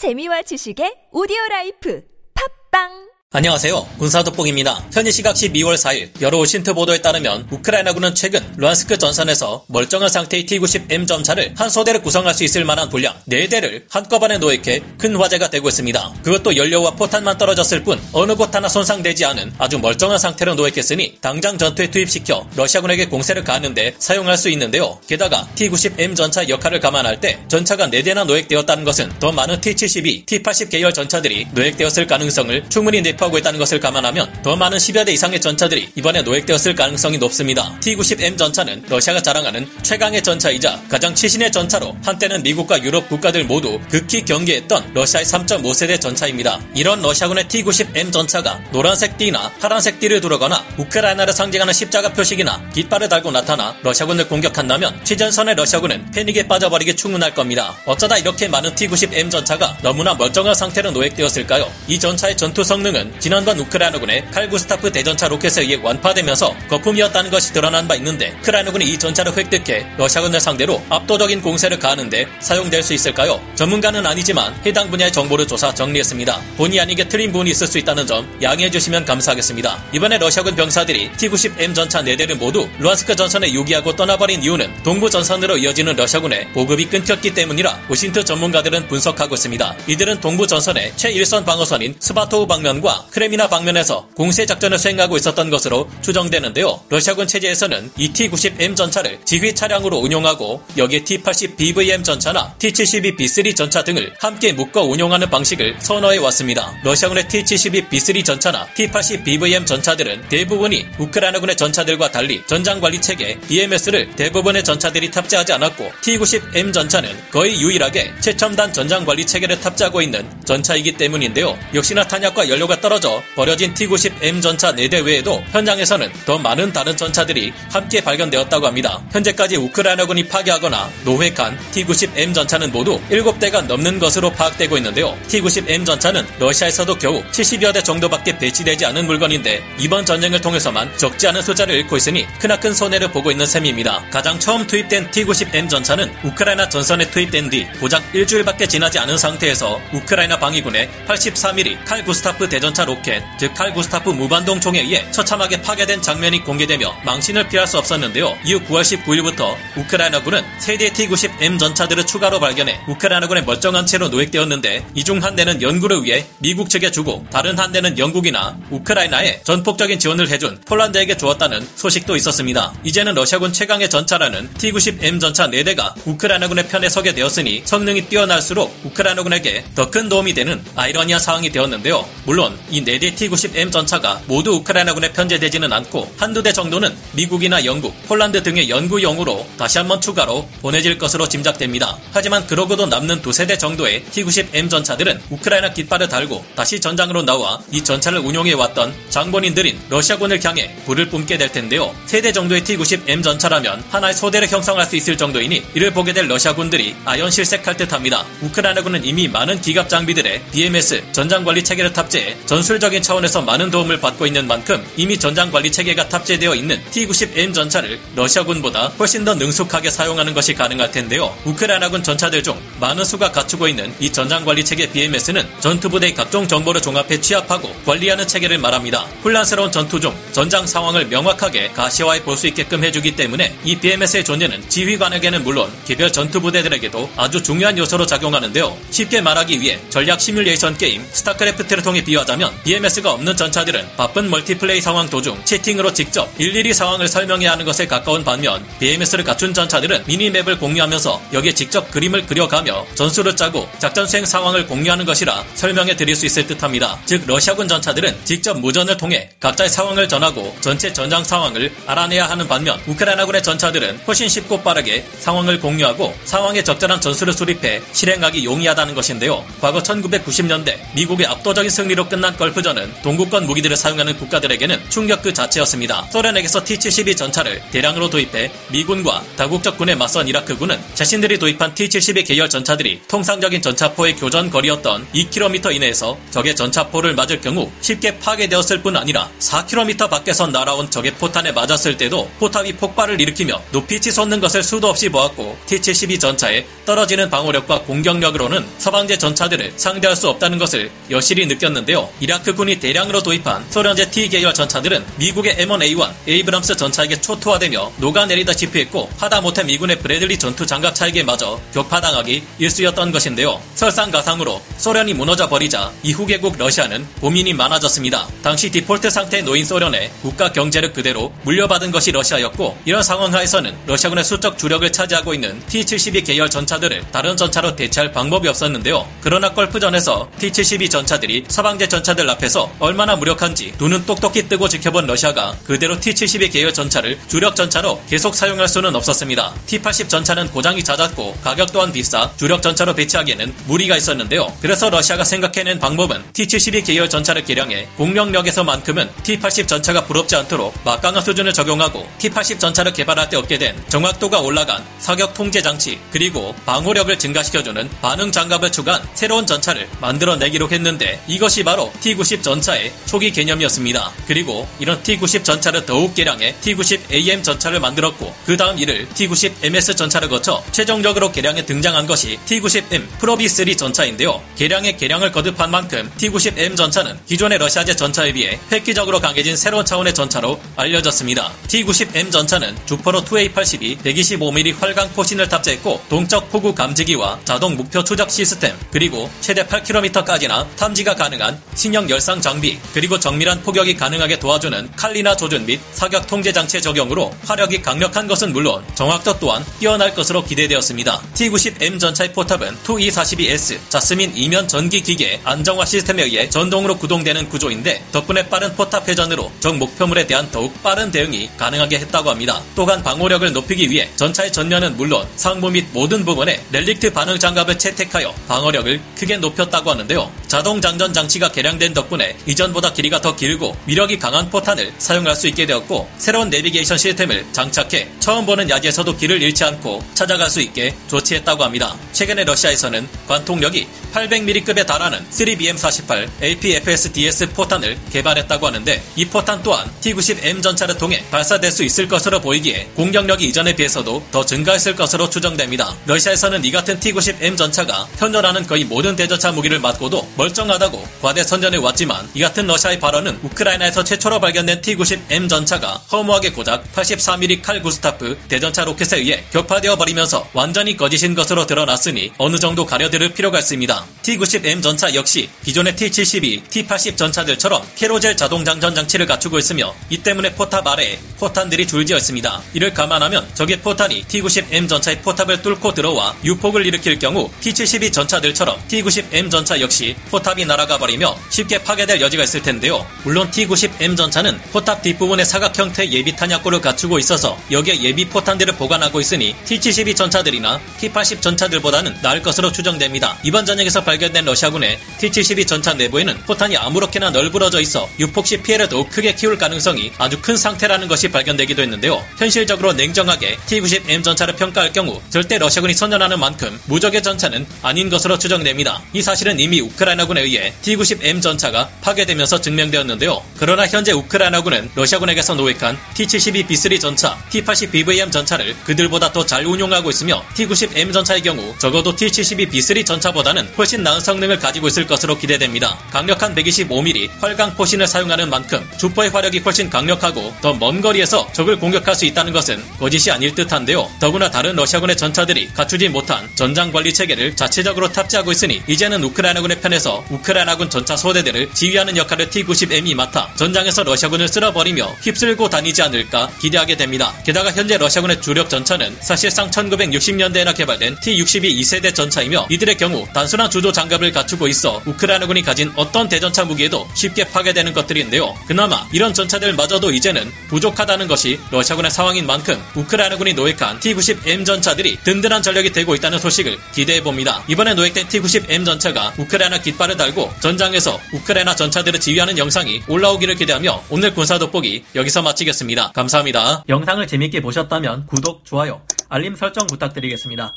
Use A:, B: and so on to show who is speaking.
A: 재미와 지식의 오디오 라이프. 팟빵
B: 안녕하세요. 군사돋보기입니다. 현지 시각 12월 4일 여러 OSINT 보도에 따르면 우크라이나군은 최근 루한스크 전선에서 멀쩡한 상태의 T-90M 전차를 한 소대를 구성할 수 있을 만한 분량 4대를 한꺼번에 노획해 큰 화제가 되고 있습니다. 그것도 연료와 포탄만 떨어졌을 뿐 어느 곳 하나 손상되지 않은 아주 멀쩡한 상태로 노획했으니 당장 전투에 투입시켜 러시아군에게 공세를 가하는데 사용할 수 있는데요. 게다가 T-90M 전차 역할을 감안할 때 전차가 4대나 노획되었다는 것은 더 많은 T-72, T-80 계열 전차들이 노획되었을 가능성을 충분히 내 투입하고 있다는 것을 감안하면 더 많은 10여 대 이상의 전차들이 이번에 노획되었을 가능성이 높습니다. T-90M 전차는 러시아가 자랑하는 최강의 전차이자 가장 최신의 전차로 한때는 미국과 유럽 국가들 모두 극히 경계했던 러시아의 3.5세대 전차입니다. 이런 러시아군의 T-90M 전차가 노란색 띠나 파란색 띠를 두르거나 우크라이나를 상징하는 십자가 표식이나 깃발을 달고 나타나 러시아군을 공격한다면 최전선의 러시아군은 패닉에 빠져버리기 충분할 겁니다. 어쩌다 이렇게 많은 T-90M 전차가 너무나 멀쩡한 상태로 노획되었을까요? 이 전차의 전투 성능은 지난번 우크라이나군의 칼구스타프 대전차 로켓에 의해 완파되면서 거품이었다는 것이 드러난 바 있는데 우크라이나군이 이 전차를 획득해 러시아군을 상대로 압도적인 공세를 가하는데 사용될 수 있을까요? 전문가는 아니지만 해당 분야의 정보를 조사 정리했습니다. 본의 아니게 틀린 부분이 있을 수 있다는 점 양해해 주시면 감사하겠습니다. 이번에 러시아군 병사들이 T-90M 전차 4대를 모두 루한스크 전선에 유기하고 떠나버린 이유는 동부 전선으로 이어지는 러시아군의 보급이 끊겼기 때문이라 OSINT 전문가들은 분석하고 있습니다. 이들은 동부 전선의 최일선 방어선인 스바토우 방면과 크레미나 방면에서 공세 작전을 수행하고 있었던 것으로 추정되는데요. 러시아군 체제에서는 이 T-90M 전차를 지휘 차량으로 운용하고 여기에 T-80BVM 전차나 T-72B3 전차 등을 함께 묶어 운용하는 방식을 선호해 왔습니다. 러시아군의 T-72B3 전차나 T-80BVM 전차들은 대부분이 우크라이나군의 전차들과 달리 전장 관리 체계 BMS를 대부분의 전차들이 탑재하지 않았고 T-90M 전차는 거의 유일하게 최첨단 전장 관리 체계를 탑재하고 있는 전차이기 때문인데요. 역시나 탄약과 연료가 떨어져 버려진 T-90M 전차 4대 외에도 현장에서는 더 많은 다른 전차들이 함께 발견되었다고 합니다. 현재까지 우크라이나군이 파괴하거나 노획한 T-90M 전차는 모두 7대가 넘는 것으로 파악되고 있는데요. T-90M 전차는 러시아에서도 겨우 70여 대 정도밖에 배치되지 않은 물건인데 이번 전쟁을 통해서만 적지 않은 숫자를 잃고 있으니 크나큰 손해를 보고 있는 셈입니다. 가장 처음 투입된 T-90M 전차는 우크라이나 전선에 투입된 뒤 고작 일주일밖에 지나지 않은 상태에서 우크라이나 방위군의 83mm 칼 구스타프 대전차 로켓, 즉 칼 구스타프 무반동 총에 의해 처참하게 파괴된 장면이 공개되며 망신을 피할 수 없었는데요. 이후 9월 19일부터 우크라이나군은 세 대 T-90M 전차들을 추가로 발견해 우크라이나군의 멀쩡한 채로 노획되었는데 이 중 한 대는 연구를 위해 미국 측에 주고 다른 한 대는 영국이나 우크라이나에 전폭적인 지원을 해준 폴란드에게 주었다는 소식도 있었습니다. 이제는 러시아군 최강의 전차라는 T-90M 전차 4대가 우크라이나군의 편에 서게 되었으니 성능이 뛰어날수록 우크라이나군에게 더 큰 도움이 되는 아이러니한 상황이 되었는데요. 물론 이 4대 T-90M 전차가 모두 우크라이나군에 편제되지는 않고 한두 대 정도는 미국이나 영국, 폴란드 등의 연구용으로 다시 한번 추가로 보내질 것으로 짐작됩니다. 하지만 그러고도 남는 두세 대 정도의 T-90M 전차들은 우크라이나 깃발을 달고 다시 전장으로 나와 이 전차를 운용해왔던 장본인들인 러시아군을 향해 불을 뿜게 될 텐데요. 세 대 정도의 T-90M 전차라면 하나의 소대를 형성할 수 있을 정도이니 이를 보게 될 러시아군들이 아연 실색할 듯합니다. 우크라이나군은 이미 많은 기갑 장비들의 BMS 전장 관리 체계를 탑재해 전술적인 차원에서 많은 도움을 받고 있는 만큼 이미 전장 관리 체계가 탑재되어 있는 T-90M 전차를 러시아군보다 훨씬 더 능숙하게 사용하는 것이 가능할 텐데요. 우크라이나군 전차들 중 많은 수가 갖추고 있는 이 전장 관리 체계 BMS는 전투부대의 각종 정보를 종합해 취합하고 관리하는 체계를 말합니다. 혼란스러운 전투 중 전장 상황을 명확하게 가시화해 볼 수 있게끔 해주기 때문에 이 BMS의 존재는 지휘관에게는 물론 개별 전투부대들에게도 아주 중요한 요소로 작용하는데요. 쉽게 말하기 위해 전략 시뮬레이션 게임 스타크래프트를 통해 비유하자면 BMS가 없는 전차들은 바쁜 멀티플레이 상황 도중 채팅으로 직접 일일이 상황을 설명해야 하는 것에 가까운 반면 BMS를 갖춘 전차들은 미니맵을 공유하면서 여기에 직접 그림을 그려가며 전술을 짜고 작전 수행 상황을 공유하는 것이라 설명해 드릴 수 있을 듯합니다. 즉 러시아군 전차들은 직접 무전을 통해 각자의 상황을 전하고 전체 전장 상황을 알아내야 하는 반면 우크라이나군의 전차들은 훨씬 쉽고 빠르게 상황을 공유하고 상황에 적절한 전술을 수립해 실행하기 용이하다는 것인데요. 과거 1990년대 미국의 압도적인 승리로 끝난 걸프전은 동구권 무기들을 사용하는 국가들에게는 충격 그 자체였습니다. 소련에게서 T-72 전차를 대량으로 도입해 미군과 다국적 군에 맞선 이라크군은 자신들이 도입한 T-72 계열 전차들이 통상적인 전차포의 교전 거리였던 2km 이내에서 적의 전차포를 맞을 경우 쉽게 파괴되었을 뿐 아니라 4km 밖에서 날아온 적의 포탄에 맞았을 때도 포탑이 폭발을 일으키며 높이 치솟는 것을 수도 없이 보았고 T-72 전차의 떨어지는 방어력과 공격력으로는 서방제 전차들을 상대할 수 없다는 것을 여실히 느꼈는데요. 이라크군이 대량으로 도입한 소련제 T 계열 전차들은 미국의 M1A1 에이브람스 전차에게 초토화되며 녹아내리다시피 했고 하다못해 미군의 브래들리 전투 장갑차에게 맞아 격파당하기 일쑤였던 것인데요. 설상가상으로 소련이 무너져 버리자 이 후계국 러시아는 고민이 많아졌습니다. 당시 디폴트 상태에 놓인 소련의 국가 경제를 그대로 물려받은 것이 러시아였고 이런 상황 하에서는 러시아군의 수적 주력을 차지하고 있는 T-72 계열 전차들을 다른 전차로 대체할 방법이 없었는데요. 그러나 걸프전에서 T-72 전차들이 서방제 전차 들 앞에서 얼마나 무력한지 눈은 똑똑히 뜨고 지켜본 러시아가 그대로 T-72 계열 전차를 주력 전차로 계속 사용할 수는 없었습니다. T-80 전차는 고장이 잦았고 가격 또한 비싸 주력 전차로 배치하기에는 무리가 있었는데요. 그래서 러시아가 생각해낸 방법은 T-72 계열 전차를 개량해 공격력에서만큼은 T-80 전차가 부럽지 않도록 막강한 수준을 적용하고 T-80 전차를 개발할 때 얻게 된 정확도가 올라간 사격 통제 장치 그리고 방호력을 증가시켜주는 반응 장갑을 추가한 새로운 전차를 만들어내기로 했는데 이것이 바로 T-90 전차의 초기 개념이었습니다. 그리고 이런 T-90 전차를 더욱 개량해 T-90AM 전차를 만들었고 그 다음 이를 T-90MS 전차를 거쳐 최종적으로 개량해 등장한 것이 T-90M 프로비3 전차인데요. 개량에 개량을 거듭한 만큼 T-90M 전차는 기존의 러시아제 전차에 비해 획기적으로 강해진 새로운 차원의 전차로 알려졌습니다. T-90M 전차는 주포로 2A82 125mm 활강 포신을 탑재했고 동적 포구 감지기와 자동 목표 추적 시스템 그리고 최대 8km까지나 탐지가 가능한 신형 열상 장비 그리고 정밀한 포격이 가능하게 도와주는 칼리나 조준 및 사격 통제 장치의 적용으로 화력이 강력한 것은 물론 정확도 또한 뛰어날 것으로 기대되었습니다. T-90M 전차의 포탑은 2E42S 자스민 이면 전기 기계 안정화 시스템에 의해 전동으로 구동되는 구조인데 덕분에 빠른 포탑 회전으로 적 목표물에 대한 더욱 빠른 대응이 가능하게 했다고 합니다. 또한 방호력을 높이기 위해 전차의 전면은 물론 상부 및 모든 부분에 렐릭트 반응 장갑을 채택하여 방어력을 크게 높였다고 하는데요. 자동 장전 장치가 개량된 덕분에 이전보다 길이가 더 길고 위력이 강한 포탄을 사용할 수 있게 되었고 새로운 내비게이션 시스템을 장착해 처음 보는 야지에서도 길을 잃지 않고 찾아갈 수 있게 조치했다고 합니다. 최근에 러시아에서는 관통력이 800mm급에 달하는 3BM48 APFSDS 포탄을 개발했다고 하는데 이 포탄 또한 T-90M 전차를 통해 발사될 수 있을 것으로 보이기에 공격력이 이전에 비해서도 더 증가했을 것으로 추정됩니다. 러시아에서는 이 같은 T-90M 전차가 현존하는 거의 모든 대전차 무기를 맞고도 멀쩡하다고 과대 선전해 왔지만 이 같은 러시아의 발언은 우크라이나에서 최초로 발견된 T-90M 전차가 허무하게 고작 84mm 칼 구스타프 대전차 로켓에 의해 격파되어 버리면서 완전히 거짓인 것으로 드러났으니 어느 정도 가려들을 필요가 있습니다. T-90M 전차 역시 기존의 T-72, T-80 전차들처럼 carousel 자동 장전 장치를 갖추고 있으며 이 때문에 포탑 아래에 포탄들이 줄지어 있습니다. 이를 감안하면 적의 포탄이 T-90M 전차의 포탑을 뚫고 들어와 유폭을 일으킬 경우 T-72 전차들처럼 T-90M 전차 역시 포탑이 날아가 버리며 쉽게 파괴될 여지가 있을 텐데요. 물론 T-90M 전차는 포탑 뒷부분에 사각 형태의 예비 탄약고를 갖추고 있어서 여기에 예비 포탄들을 보관하고 있으니 T-72 전차들이나 T-80 전차들보다는 나을 것으로 추정됩니다. 이번 전역에서 발견된 러시아군의 T-72 전차 내부에는 포탄이 아무렇게나 널브러져 있어 유폭 시 피해를 더욱 크게 키울 가능성이 아주 큰 상태라는 것이 발견되기도 했는데요. 현실적으로 냉정하게 T-90M 전차를 평가할 경우 절대 러시아군이 선전하는 만큼 무적의 전차는 아닌 것으로 추정됩니다. 이 사실은 이미 우크라이나 군에 의해 T-90M 전차가 파괴되면서 증명되었는데요. 그러나 현재 우크라이나군은 러시아군에게서 노획한 T-72B3 전차, T-80BVM 전차를 그들보다 더 잘 운용하고 있으며 T-90M 전차의 경우 적어도 T-72B3 전차보다는 훨씬 나은 성능을 가지고 있을 것으로 기대됩니다. 강력한 125mm 활강 포신을 사용하는 만큼 주포의 화력이 훨씬 강력하고 더 먼 거리에서 적을 공격할 수 있다는 것은 거짓이 아닐 듯한데요. 더구나 다른 러시아군의 전차들이 갖추지 못한 전장 관리 체계를 자체적으로 탑재하고 있으니 이제는 우크라이나군의 편에서 우크라이나군 전차 소대들을 지휘하는 역할을 T-90M이 맡아 전장에서 러시아군을 쓸어버리며 휩쓸고 다니지 않을까 기대하게 됩니다. 게다가 현재 러시아군의 주력 전차는 사실상 1960년대에나 개발된 T-62 2세대 전차이며 이들의 경우 단순한 주조 장갑을 갖추고 있어 우크라이나군이 가진 어떤 대전차 무기에도 쉽게 파괴되는 것들인데요. 그나마 이런 전차들마저도 이제는 부족하다는 것이 러시아군의 상황인 만큼 우크라이나군이 노획한 T-90M 전차들이 든든한 전력이 되고 있다는 소식을 기대해 봅니다. 이번에 노획된 T-90M 전차가 우크라이나 기타 깃발을 달고 전장에서 우크라이나 전차들을 지휘하는 영상이 올라오기를 기대하며 오늘 군사 돋보기 여기서 마치겠습니다. 감사합니다.
C: 영상을 재밌게 보셨다면 구독, 좋아요, 알림 설정 부탁드리겠습니다.